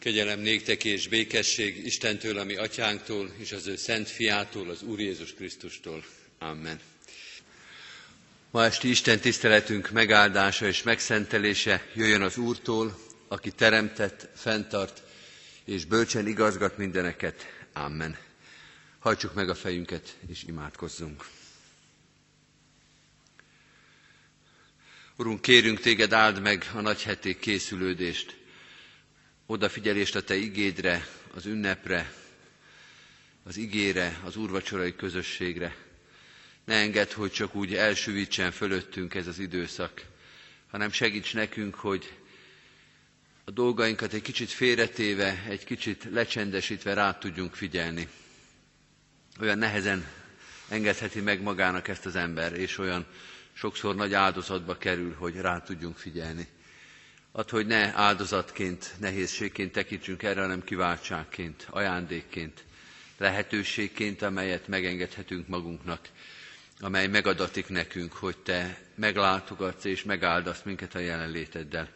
Kegyelem néktek és békesség Istentől, ami atyánktól, és az ő szent fiától, az Úr Jézus Krisztustól. Amen. Ma esti Isten tiszteletünk megáldása és megszentelése jöjjön az Úrtól, aki teremtett, fenntart és bölcsen igazgat mindeneket. Amen. Hajtsuk meg a fejünket és imádkozzunk. Urunk, kérünk téged, áld meg a nagy heték készülődést, odafigyelést a te igédre, az ünnepre, az igére, az úrvacsorai közösségre. Ne engedd, hogy csak úgy elsüvítsen fölöttünk ez az időszak, hanem segíts nekünk, hogy a dolgainkat egy kicsit félretéve, egy kicsit lecsendesítve rá tudjunk figyelni. Olyan nehezen engedheti meg magának ezt az ember, és olyan sokszor nagy áldozatba kerül, hogy rá tudjunk figyelni. Add, hogy ne áldozatként, nehézségként tekintsünk erre, hanem kiváltságként, ajándékként, lehetőségként, amelyet megengedhetünk magunknak, amely megadatik nekünk, hogy Te meglátogatsz és megáldasz minket a jelenléteddel.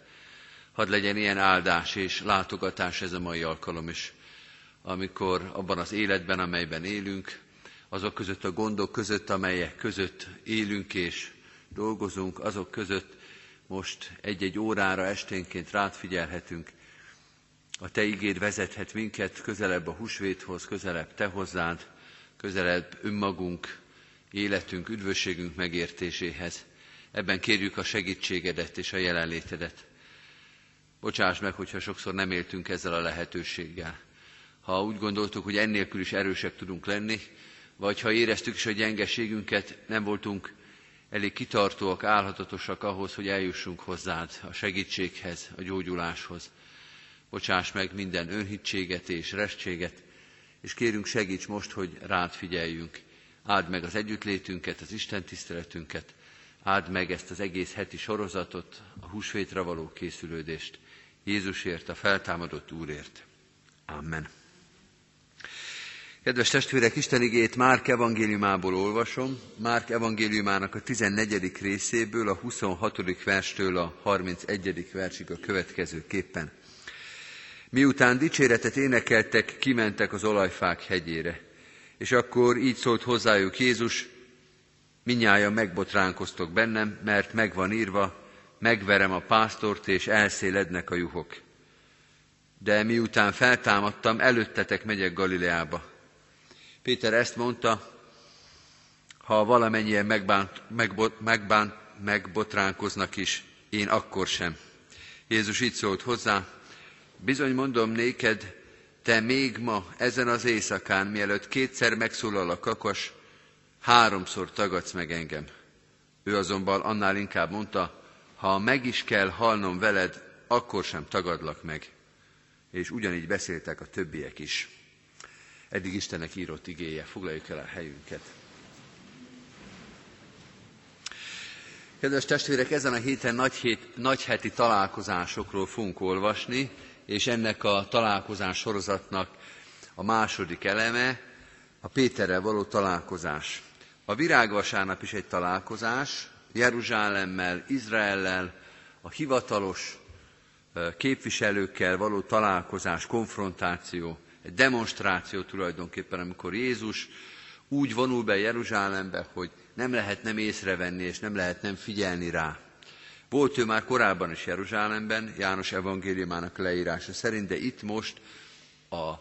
Hadd legyen ilyen áldás és látogatás ez a mai alkalom is, amikor abban az életben, amelyben élünk, azok között a gondok között, amelyek között élünk és dolgozunk, azok között most egy-egy órára esténként rád figyelhetünk. A Te igéd vezethet minket közelebb a húsvéthoz, közelebb Te hozzád, közelebb önmagunk, életünk, üdvösségünk megértéséhez. Ebben kérjük a segítségedet és a jelenlétedet. Bocsáss meg, hogyha sokszor nem éltünk ezzel a lehetőséggel. Ha úgy gondoltuk, hogy ennélkül is erősek tudunk lenni, vagy ha éreztük is a gyengeségünket, nem voltunk elég kitartóak, állhatatosak ahhoz, hogy eljussunk hozzád a segítséghez, a gyógyuláshoz. Bocsáss meg minden önhitséget és restséget, és kérünk segíts most, hogy rád figyeljünk. Áld meg az együttlétünket, az Isten tiszteletünket, áld meg ezt az egész heti sorozatot, a húsvétra való készülődést. Jézusért, a feltámadott Úrért. Amen. Kedves testvérek, Isten igét Márk evangéliumából olvasom, Márk evangéliumának a 14. részéből, a 26. verstől a 31. versig a következő képpen. Miután dicséretet énekeltek, kimentek az olajfák hegyére, és akkor így szólt hozzájuk Jézus, minnyáján megbotránkoztok bennem, mert megvan írva, megverem a pásztort, és elszélednek a juhok. De miután feltámadtam, előttetek megyek Galileába. Péter ezt mondta, ha valamennyien megbánt, megbot, megbánt, megbotránkoznak is, én akkor sem. Jézus így szólt hozzá, bizony mondom néked, te még ma, ezen az éjszakán, mielőtt kétszer megszólal a kakas, háromszor tagadsz meg engem. Ő azonban annál inkább mondta, ha meg is kell halnom veled, akkor sem tagadlak meg. És ugyanígy beszéltek a többiek is. Eddig Istennek írott igéje. Foglaljuk el a helyünket. Kedves testvérek, ezen a héten nagy, hét, nagy heti találkozásokról fogunk olvasni, és ennek a találkozás sorozatnak a második eleme a Péterrel való találkozás. A virágvasárnap is egy találkozás, Jeruzsálemmel, Izraellel, a hivatalos képviselőkkel való találkozás, konfrontáció demonstráció tulajdonképpen, amikor Jézus úgy vonul be Jeruzsálembe, hogy nem lehet nem észrevenni, és nem lehet nem figyelni rá. Volt ő már korábban is Jeruzsálemben, János evangéliumának leírása szerint, de itt most a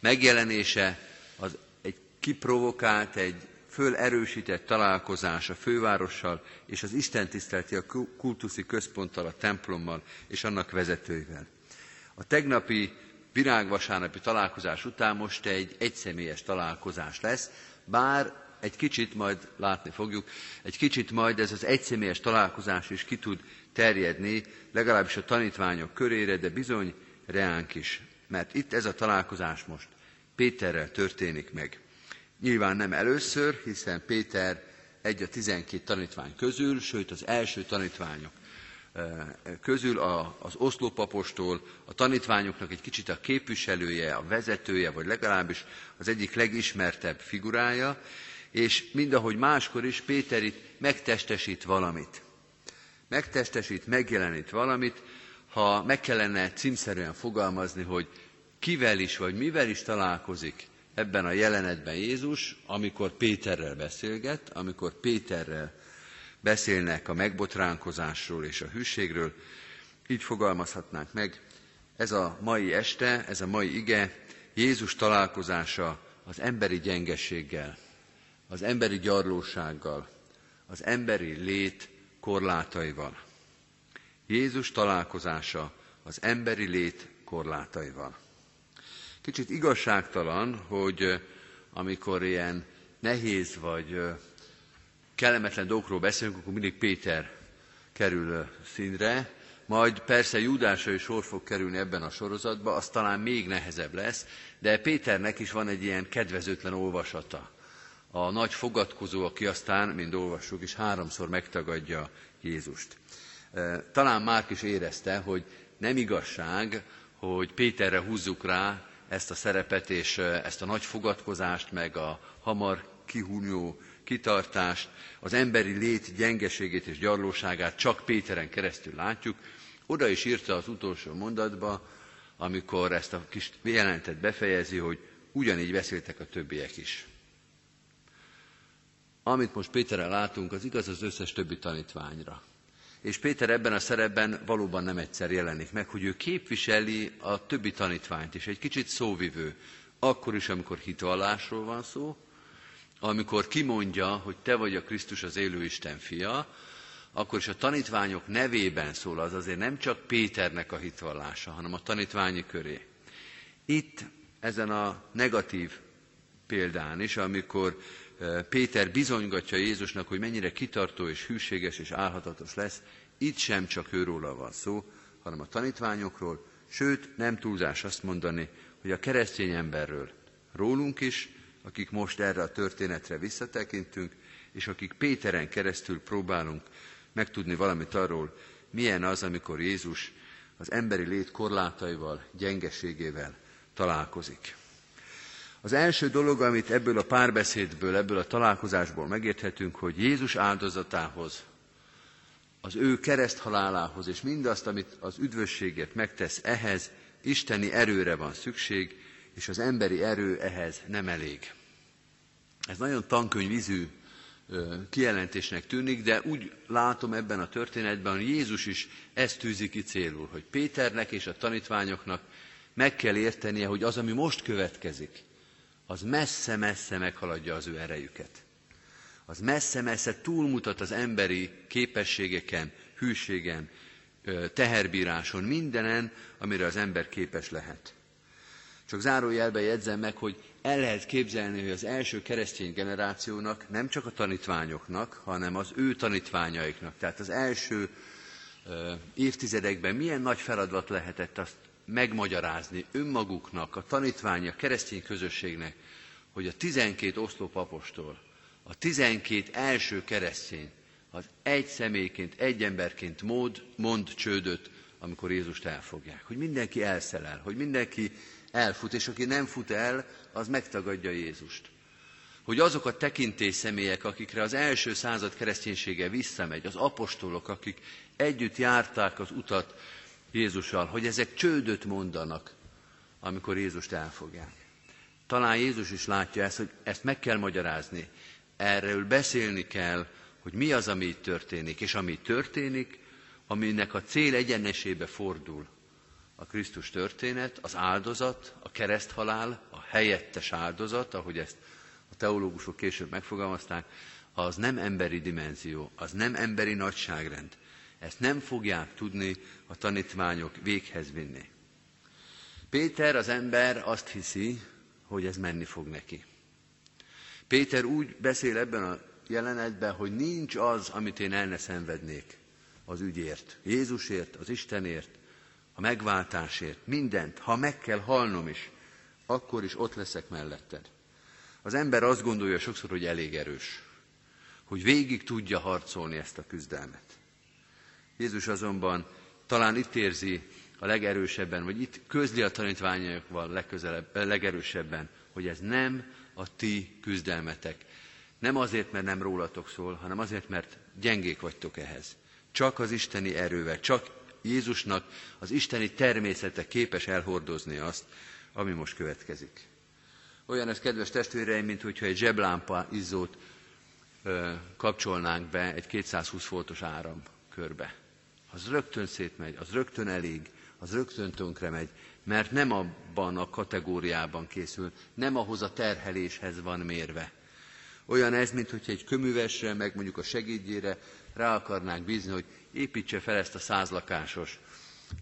megjelenése az egy kiprovokált, egy fölerősített találkozás a fővárossal és az Isten tiszteleti a kultuszi központtal, a templommal és annak vezetőivel. A tegnapi virágvasárnapi találkozás után most egy egyszemélyes találkozás lesz, bár egy kicsit majd látni fogjuk, egy kicsit majd ez az egyszemélyes találkozás is ki tud terjedni, legalábbis a tanítványok körére, de bizony reánk is. Mert itt ez a találkozás most Péterrel történik meg. Nyilván nem először, hiszen Péter egy a tizenkét tanítvány közül, sőt az első tanítványok közül az oszlopapostól a tanítványoknak egy kicsit a képviselője, a vezetője, vagy legalábbis az egyik legismertebb figurája, és mindahogy máskor is Péter itt megtestesít valamit. Megtestesít, megjelenít valamit, ha meg kellene címszerűen fogalmazni, hogy kivel is vagy mivel is találkozik ebben a jelenetben Jézus, amikor Péterrel beszélget, amikor Péterrel beszélnek a megbotránkozásról és a hűségről, így fogalmazhatnánk meg, ez a mai este, ez a mai ige Jézus találkozása az emberi gyengeséggel, az emberi gyarlósággal, az emberi lét korlátaival. Jézus találkozása az emberi lét korlátaival. Kicsit igazságtalan, hogy amikor ilyen nehéz vagy kellemetlen dolgokról beszélünk, akkor mindig Péter kerül színre, majd persze Júdásra is sor fog kerülni ebben a sorozatban, az talán még nehezebb lesz, de Péternek is van egy ilyen kedvezőtlen olvasata. A nagy fogadkozó, aki aztán, mint olvassuk is, háromszor megtagadja Jézust. Talán Márk is érezte, hogy nem igazság, hogy Péterre húzzuk rá ezt a szerepet és ezt a nagy fogadkozást, meg a hamar kihúnyó kitartást, az emberi lét gyengeségét és gyarlóságát csak Péteren keresztül látjuk. Oda is írta az utolsó mondatba, amikor ezt a kis jelentet befejezi, hogy ugyanígy beszéltek a többiek is. Amit most Péterrel látunk, az igaz az összes többi tanítványra. És Péter ebben a szerepben valóban nem egyszer jelenik meg, hogy ő képviseli a többi tanítványt is, egy kicsit szóvivő. Akkor is, amikor hitvallásról van szó, amikor kimondja, hogy te vagy a Krisztus az élő Isten fia, akkor is a tanítványok nevében szól az azért nem csak Péternek a hitvallása, hanem a tanítványi köré. Itt ezen a negatív példán is, amikor Péter bizonygatja Jézusnak, hogy mennyire kitartó és hűséges és álhatatos lesz, itt sem csak őróla van szó, hanem a tanítványokról, sőt, nem túlzás azt mondani, hogy a keresztény emberről, rólunk is, akik most erre a történetre visszatekintünk, és akik Péteren keresztül próbálunk megtudni valamit arról, milyen az, amikor Jézus az emberi lét korlátaival, gyengeségével találkozik. Az első dolog, amit ebből a párbeszédből, ebből a találkozásból megérthetünk, hogy Jézus áldozatához, az ő kereszthalálához és mindazt, amit az üdvösséget megtesz ehhez, isteni erőre van szükség, és az emberi erő ehhez nem elég. Ez nagyon tankönyvízű kijelentésnek tűnik, de úgy látom ebben a történetben, hogy Jézus is ezt tűzi ki célul, hogy Péternek és a tanítványoknak meg kell értenie, hogy az, ami most következik, az messze-messze meghaladja az ő erejüket. Az messze-messze túlmutat az emberi képességeken, hűségen, teherbíráson, mindenen, amire az ember képes lehet. Csak zárójelben jegyzem meg, hogy el lehet képzelni, hogy az első keresztény generációnak, nem csak a tanítványoknak, hanem az ő tanítványaiknak, tehát az első évtizedekben milyen nagy feladat lehetett azt megmagyarázni önmaguknak, a tanítványa, a keresztény közösségnek, hogy a tizenkét oszlopapostól, a tizenkét első keresztény, az egy személyként, egy emberként mód, mond csődöt, amikor Jézust elfogják. Hogy mindenki elszelel, hogy mindenki elfut, és aki nem fut el, az megtagadja Jézust. Hogy azok a tekintély személyek, akikre az első század kereszténysége visszamegy, az apostolok, akik együtt járták az utat Jézussal, hogy ezek csődöt mondanak, amikor Jézust elfogják. Talán Jézus is látja ezt, hogy ezt meg kell magyarázni. Erről beszélni kell, hogy mi az, ami itt történik, és ami történik, aminek a cél egyenesébe fordul, a Krisztus történet, az áldozat, a kereszthalál, a helyettes áldozat, ahogy ezt a teológusok később megfogalmazták, az nem emberi dimenzió, az nem emberi nagyságrend. Ezt nem fogják tudni a tanítványok véghez vinni. Péter, az ember azt hiszi, hogy ez menni fog neki. Péter úgy beszél ebben a jelenetben, hogy nincs az, amit én el ne szenvednék az ügyért, Jézusért, az Istenért, megváltásért, mindent, ha meg kell halnom is, akkor is ott leszek melletted. Az ember azt gondolja sokszor, hogy elég erős, hogy végig tudja harcolni ezt a küzdelmet. Jézus azonban talán itt érzi a legerősebben, vagy itt közli a tanítványokval legközelebb, legerősebben, hogy ez nem a ti küzdelmetek. Nem azért, mert nem rólatok szól, hanem azért, mert gyengék vagytok ehhez. Csak az isteni erővel, csak Jézusnak az isteni természete képes elhordozni azt, ami most következik. Olyan ez, kedves testvéreim, mint hogyha egy zseblámpa izzót ö, kapcsolnánk be egy 220 voltos áram körbe. Az rögtön szétmegy, az rögtön elég, az rögtön tönkre megy, mert nem abban a kategóriában készül, nem ahhoz a terheléshez van mérve. Olyan ez, mint hogyha egy köművesre, meg mondjuk a segédjére rá akarnánk bízni, hogy építse fel ezt a százlakásos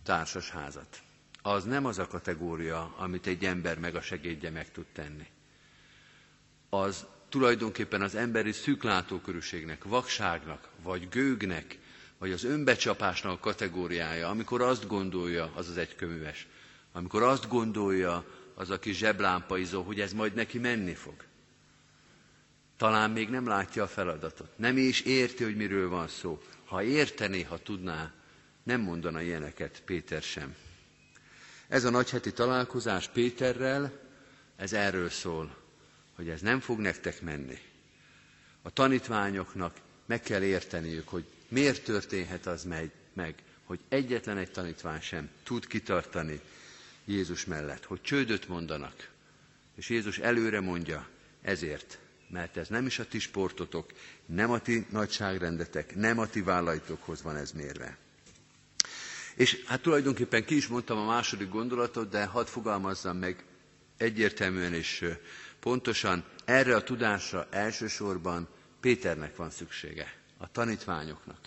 társasházat. Az nem az a kategória, amit egy ember meg a segédje meg tud tenni. Az tulajdonképpen az emberi szűklátókörűségnek, vakságnak, vagy gőgnek, vagy az önbecsapásnak a kategóriája, amikor azt gondolja az az egyköműves, amikor azt gondolja az, aki zseblámpaizó, hogy ez majd neki menni fog. Talán még nem látja a feladatot. Nem is érti, hogy miről van szó. Ha értené, ha tudná, nem mondana ilyeneket Péter sem. Ez a nagyheti találkozás Péterrel, ez erről szól, hogy ez nem fog nektek menni. A tanítványoknak meg kell érteniük, hogy miért történhet az meg, hogy egyetlen egy tanítvány sem tud kitartani Jézus mellett, hogy csődöt mondanak. És Jézus előre mondja, ezért, mert ez nem is a ti sportotok, nem a ti nagyságrendetek, nem a ti vállaitokhoz van ez mérve. És hát tulajdonképpen ki is mondtam a második gondolatot, de hadd fogalmazzam meg egyértelműen és pontosan, erre a tudásra elsősorban Péternek van szüksége, a tanítványoknak.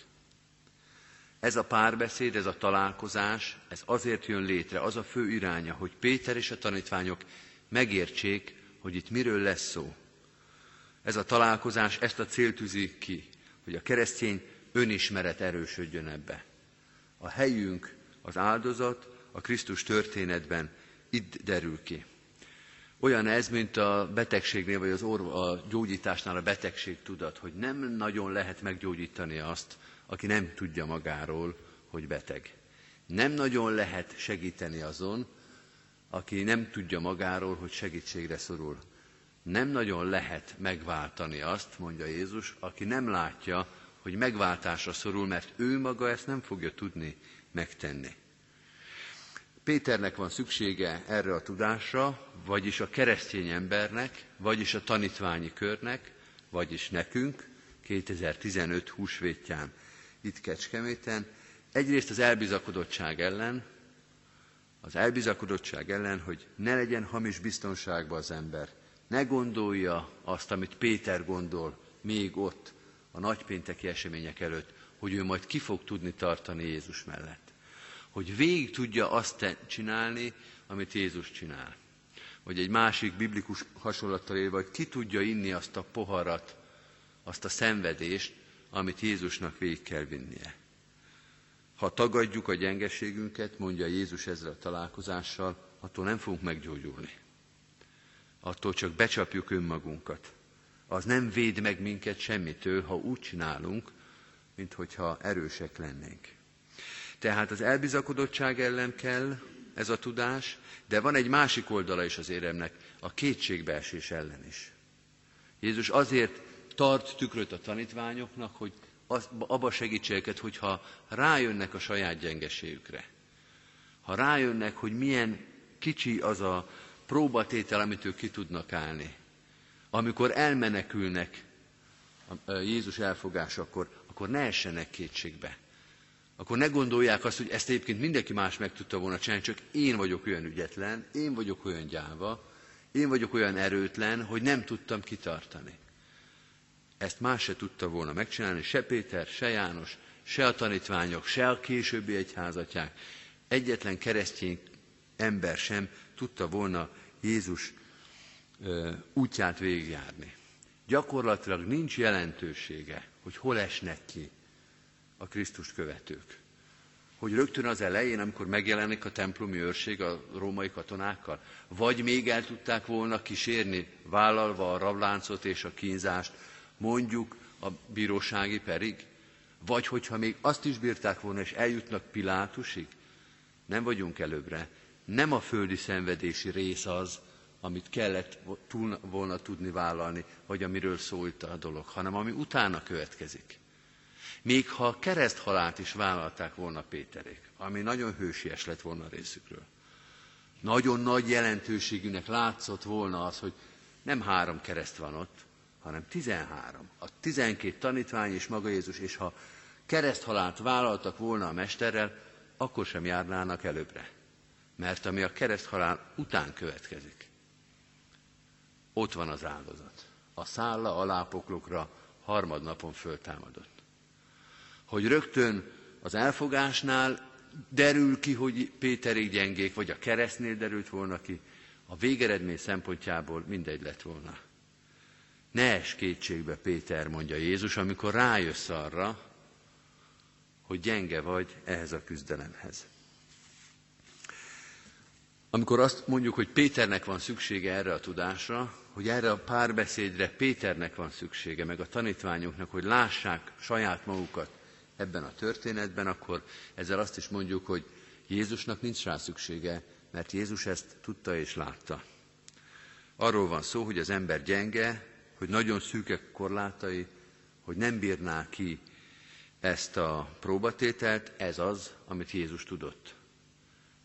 Ez a párbeszéd, ez a találkozás, ez azért jön létre, az a fő iránya, hogy Péter és a tanítványok megértsék, hogy itt miről lesz szó. Ez a találkozás ezt a célt tűzi ki, hogy a keresztény önismeret erősödjön ebbe. A helyünk, az áldozat a Krisztus történetben itt derül ki. Olyan ez, mint a betegségnél, vagy az orva, a gyógyításnál a betegség tudat, hogy nem nagyon lehet meggyógyítani azt, aki nem tudja magáról, hogy beteg. Nem nagyon lehet segíteni azon, aki nem tudja magáról, hogy segítségre szorul. Nem nagyon lehet megváltani azt, mondja Jézus, aki nem látja, hogy megváltásra szorul, mert ő maga ezt nem fogja tudni megtenni. Péternek van szüksége erre a tudásra, vagyis a keresztény embernek, vagyis a tanítványi körnek, vagyis nekünk 2015 húsvétján itt Kecskeméten. Egyrészt az elbizakodottság ellen, az elbizakodottság ellen, hogy ne legyen hamis biztonságban az ember. Ne gondolja azt, amit Péter gondol még ott, a nagypénteki események előtt, hogy ő majd ki fog tudni tartani Jézus mellett. Hogy végig tudja azt csinálni, amit Jézus csinál. Vagy egy másik biblikus hasonlattal élve, hogy ki tudja inni azt a poharat, azt a szenvedést, amit Jézusnak végig kell vinnie. Ha tagadjuk a gyengeségünket, mondja Jézus ezzel a találkozással, attól nem fogunk meggyógyulni. Attól csak becsapjuk önmagunkat. Az nem véd meg minket semmitől, ha úgy csinálunk, mint hogyha erősek lennénk. Tehát az elbizakodottság ellen kell ez a tudás, de van egy másik oldala is az éremnek, a kétségbeesés ellen is. Jézus azért tart tükröt a tanítványoknak, hogy az, abba segítse őket, hogyha rájönnek a saját gyengeségükre. Ha rájönnek, hogy milyen kicsi az a próbatétel, amit ők ki tudnak állni. Amikor elmenekülnek Jézus elfogásakor, akkor ne essenek kétségbe. Akkor ne gondolják azt, hogy ezt egyébként mindenki más meg tudta volna csinálni, csak én vagyok olyan ügyetlen, én vagyok olyan gyáva, én vagyok olyan erőtlen, hogy nem tudtam kitartani. Ezt más se tudta volna megcsinálni, se Péter, se János, se a tanítványok, se a későbbi egyházatják. Egyetlen keresztény ember sem tudta volna Jézus útját végigjárni. Gyakorlatilag nincs jelentősége, hogy hol esnek ki a Krisztust követők. Hogy rögtön az elején, amikor megjelenik a templomi őrség a római katonákkal, vagy még el tudták volna kísérni, vállalva a rabláncot és a kínzást, mondjuk a bírósági perig? Vagy hogyha még azt is bírták volna, és eljutnak Pilátusig? Nem vagyunk előbbre. Nem a földi szenvedési rész az, amit kellett volna tudni vállalni, vagy amiről szólt a dolog, hanem ami utána következik. Még ha a kereszthalált is vállalták volna Péterék, ami nagyon hősies lett volna részükről, nagyon nagy jelentőségűnek látszott volna az, hogy nem három kereszt van ott, hanem tizenhárom. A tizenkét tanítvány és maga Jézus, és ha kereszthalált vállaltak volna a mesterrel, akkor sem járnának előbbre. Mert ami a kereszthalál után következik, ott van az áldozat. A szálla alápoklokra harmadnapon föltámadott. Hogy rögtön az elfogásnál derül ki, hogy Péterig gyengék, vagy a keresztnél derült volna ki, a végeredmény szempontjából mindegy lett volna. Ne es kétségbe, Péter, mondja Jézus, amikor rájössz arra, hogy gyenge vagy ehhez a küzdelemhez. Amikor azt mondjuk, hogy Péternek van szüksége erre a tudásra, hogy erre a párbeszédre Péternek van szüksége, meg a tanítványoknak, hogy lássák saját magukat ebben a történetben, akkor ezzel azt is mondjuk, hogy Jézusnak nincs rá szüksége, mert Jézus ezt tudta és látta. Arról van szó, hogy az ember gyenge, hogy nagyon szűkek korlátai, hogy nem bírná ki ezt a próbatételt, ez az, amit Jézus tudott.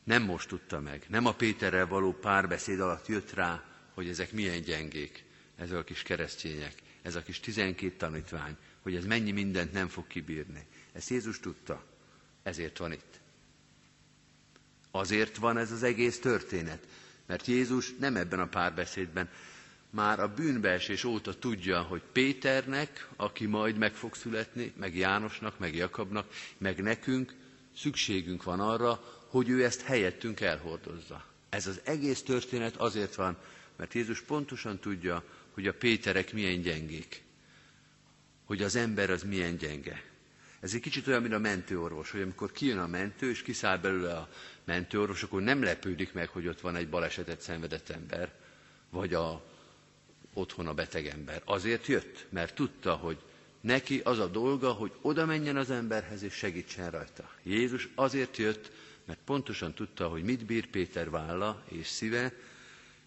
Nem most tudta meg, nem a Péterrel való párbeszéd alatt jött rá, hogy ezek milyen gyengék, ezek a kis keresztények, ez a kis tizenkét tanítvány, hogy ez mennyi mindent nem fog kibírni. Ezt Jézus tudta, ezért van itt. Azért van ez az egész történet, mert Jézus nem ebben a párbeszédben, már a bűnbeesés óta tudja, hogy Péternek, aki majd meg fog születni, meg Jánosnak, meg Jakabnak, meg nekünk szükségünk van arra, hogy ő ezt helyettünk elhordozza. Ez az egész történet azért van, mert Jézus pontosan tudja, hogy a Péterek milyen gyengék, hogy az ember az milyen gyenge. Ez egy kicsit olyan, mint a mentőorvos, hogy amikor kijön a mentő, és kiszáll belőle a mentőorvos, akkor nem lepődik meg, hogy ott van egy balesetet szenvedett ember, vagy a, otthon a beteg ember. Azért jött, mert tudta, hogy neki az a dolga, hogy oda menjen az emberhez és segítsen rajta. Jézus azért jött, mert pontosan tudta, hogy mit bír Péter válla és szíve,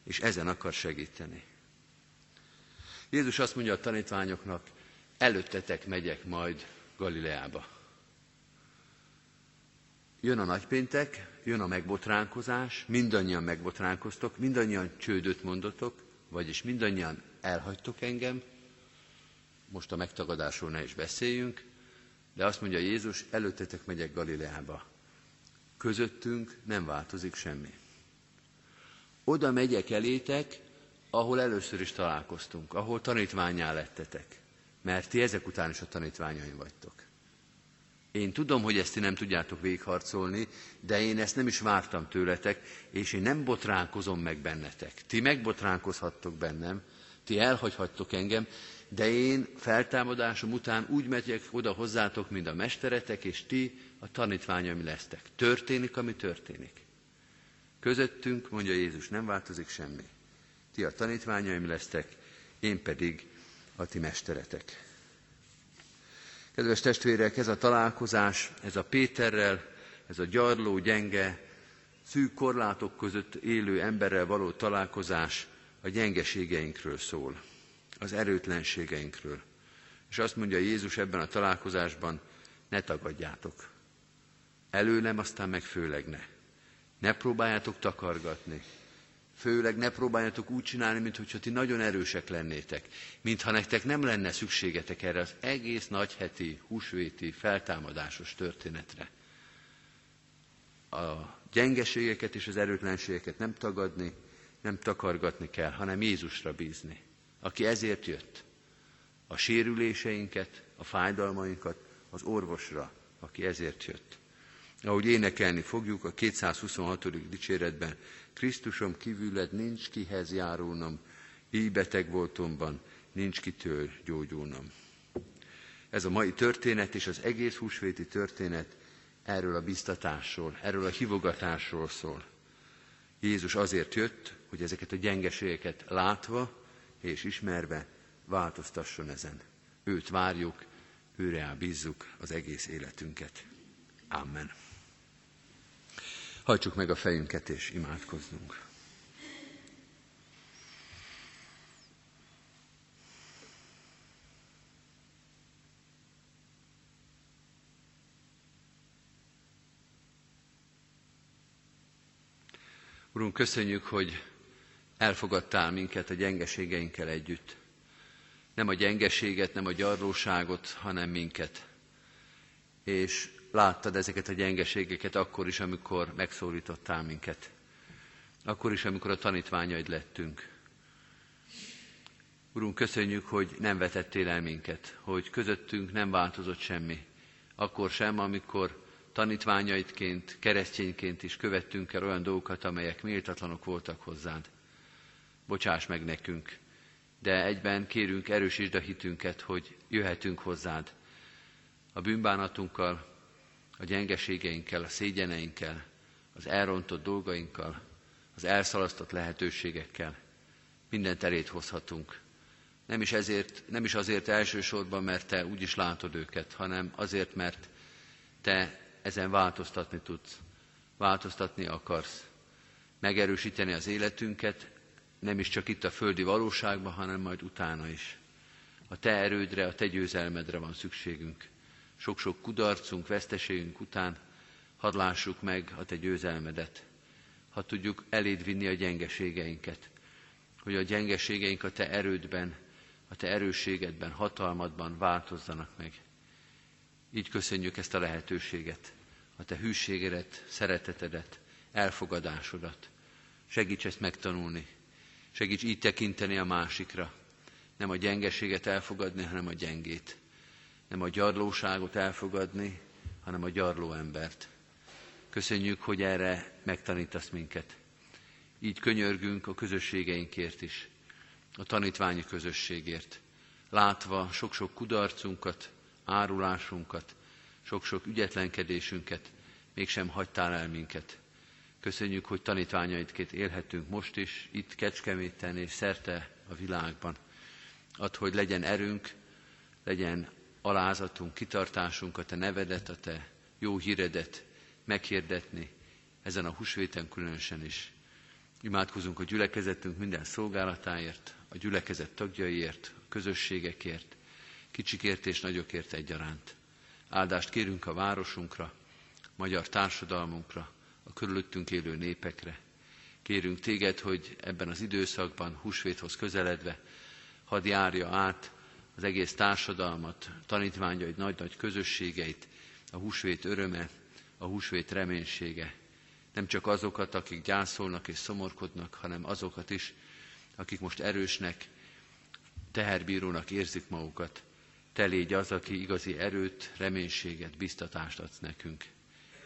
és ezen akar segíteni. Jézus azt mondja a tanítványoknak, előttetek megyek majd Galileába. Jön a nagypéntek, jön a megbotránkozás, mindannyian megbotránkoztok, mindannyian csődöt mondotok, vagyis mindannyian elhagytok engem, most a megtagadásról ne is beszéljünk, de azt mondja Jézus, előttetek megyek Galileába. Közöttünk nem változik semmi. Oda megyek elétek, ahol először is találkoztunk, ahol tanítványá lettetek, mert ti ezek után is a tanítványaim vagytok. Én tudom, hogy ezt ti nem tudjátok végharcolni, de én ezt nem is vártam tőletek, és én nem botránkozom meg bennetek. Ti megbotránkozhattok bennem, ti elhagyhattok engem, de én feltámadásom után úgy megyek oda hozzátok, mint a mesteretek, és ti a tanítványaim lesztek. Történik, ami történik. Közöttünk, mondja Jézus, nem változik semmi. Ti a tanítványaim lesztek, én pedig a ti mesteretek. Kedves testvérek, ez a találkozás, ez a Péterrel, ez a gyarló, gyenge, szűk korlátok között élő emberrel való találkozás a gyengeségeinkről szól, az erőtlenségeinkről. És azt mondja Jézus ebben a találkozásban, ne tagadjátok. Előlem, aztán meg főleg ne. Ne próbáljátok takargatni, Főleg ne próbáljatok úgy csinálni, mintha ti nagyon erősek lennétek, mintha nektek nem lenne szükségetek erre az egész nagyheti, húsvéti, feltámadásos történetre. A gyengeségeket és az erőtlenségeket nem tagadni, nem takargatni kell, hanem Jézusra bízni, aki ezért jött. A sérüléseinket, a fájdalmainkat az orvosra, aki ezért jött. Ahogy énekelni fogjuk a 226. dicséretben, Krisztusom kívüled nincs kihez járulnom, így beteg voltomban, nincs kitől gyógyulnom. Ez a mai történet és az egész húsvéti történet erről a biztatásról, erről a hivogatásról szól. Jézus azért jött, hogy ezeket a gyengeségeket látva és ismerve változtasson ezen. Őt várjuk, őre bízzuk az egész életünket. Amen. Hajtsuk meg a fejünket és imádkozzunk. Urunk, köszönjük, hogy elfogadtál minket a gyengeségeinkkel együtt. Nem a gyengeséget, nem a gyarlóságot, hanem minket. És láttad ezeket a gyengeségeket akkor is, amikor megszólítottál minket. Akkor is, amikor a tanítványaid lettünk. Urunk, köszönjük, hogy nem vetettél el minket, hogy közöttünk nem változott semmi. Akkor sem, amikor tanítványaidként, keresztényként is követtünk el olyan dolgokat, amelyek méltatlanok voltak hozzád. Bocsáss meg nekünk, de egyben kérünk, erősítsd a hitünket, hogy jöhetünk hozzád a bűnbánatunkkal, a gyengeségeinkkel, a szégyeneinkkel, az elrontott dolgainkkal, az elszalasztott lehetőségekkel. Mindent elét hozhatunk. Nem is, ezért, nem is azért elsősorban, mert te úgyis látod őket, hanem azért, mert te ezen változtatni tudsz, változtatni akarsz, megerősíteni az életünket, nem is csak itt a földi valóságban, hanem majd utána is. A te erődre, a te győzelmedre van szükségünk. Sok-sok kudarcunk, veszteségünk után hadd lássuk meg a te győzelmedet. Ha tudjuk eléd vinni a gyengeségeinket, hogy a gyengeségeink a te erődben, a te erősségedben, hatalmadban változzanak meg. Így köszönjük ezt a lehetőséget, a te hűségedet, szeretetedet, elfogadásodat. Segíts ezt megtanulni, segíts így tekinteni a másikra, nem a gyengeséget elfogadni, hanem a gyengét. Nem a gyarlóságot elfogadni, hanem a gyarló embert. Köszönjük, hogy erre megtanítasz minket. Így könyörgünk a közösségeinkért is, a tanítványi közösségért, látva sok-sok kudarcunkat, árulásunkat, sok-sok ügyetlenkedésünket, mégsem hagytál el minket. Köszönjük, hogy tanítványaidként élhetünk most is, itt Kecskeméten és szerte a világban. Add, hogy legyen erőnk, legyen alázatunk, kitartásunk a Te nevedet, a Te jó híredet meghirdetni, ezen a húsvéten különösen is. Imádkozunk a gyülekezetünk minden szolgálatáért, a gyülekezet tagjaiért, a közösségekért, kicsikért és nagyokért egyaránt. Áldást kérünk a városunkra, magyar társadalmunkra, a körülöttünk élő népekre. Kérünk téged, hogy ebben az időszakban, húsvéthoz közeledve, hadd járja át az egész társadalmat, tanítványaid nagy-nagy közösségeit, a húsvét öröme, a húsvét reménysége. Nem csak azokat, akik gyászolnak és szomorkodnak, hanem azokat is, akik most erősnek, teherbírónak érzik magukat, te légy az, aki igazi erőt, reménységet, biztatást adsz nekünk.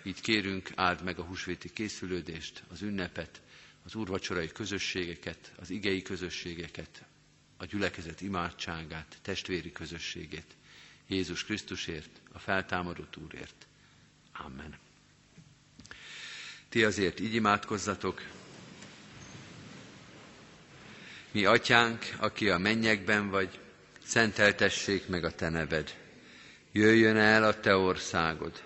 Így kérünk, áld meg a húsvéti készülődést, az ünnepet, az úrvacsorai közösségeket, az igei közösségeket, a gyülekezet imádságát, testvéri közösségét. Jézus Krisztusért, a feltámadott Úrért. Amen. Ti azért így imádkozzatok. Mi atyánk, aki a mennyekben vagy, szenteltessék meg a te neved. Jöjjön el a te országod,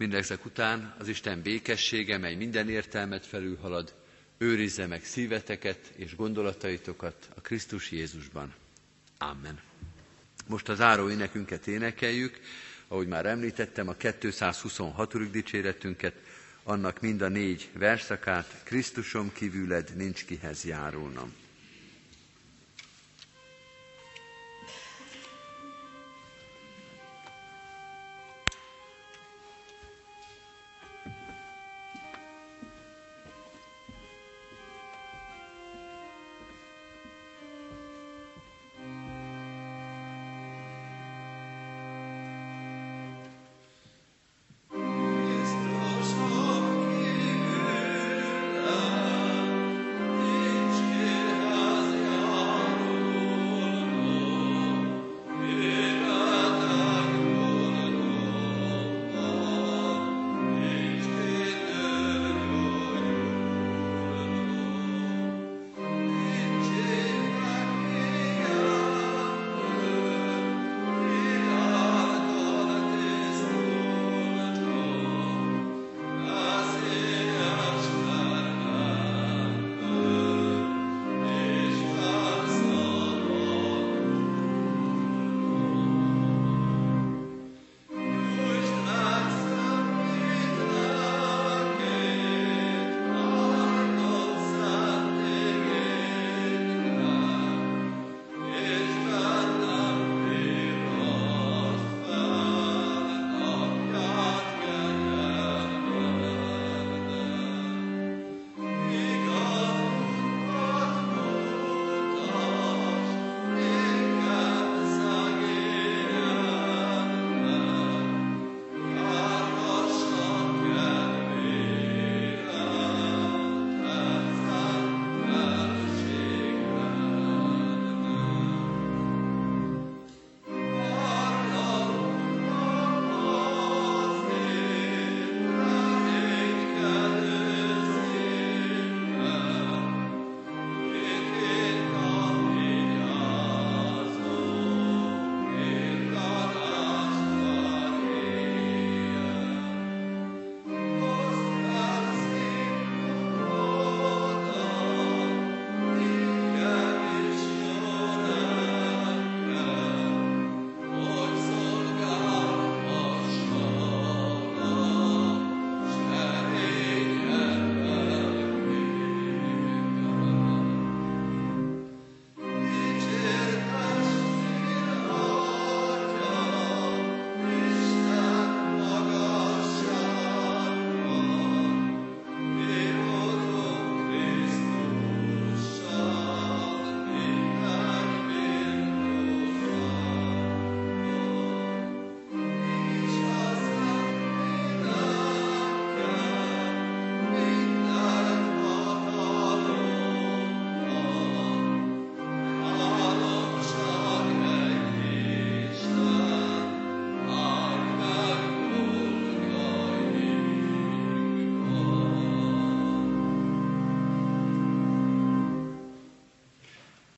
Mindezek után az Isten békessége, mely minden értelmet felülhalad, őrizze meg szíveteket és gondolataitokat a Krisztus Jézusban. Amen. Most az áró énekünket énekeljük, ahogy már említettem, a 226. dicséretünket, annak mind a négy verszakát, Krisztusom kívüled nincs kihez járulnom.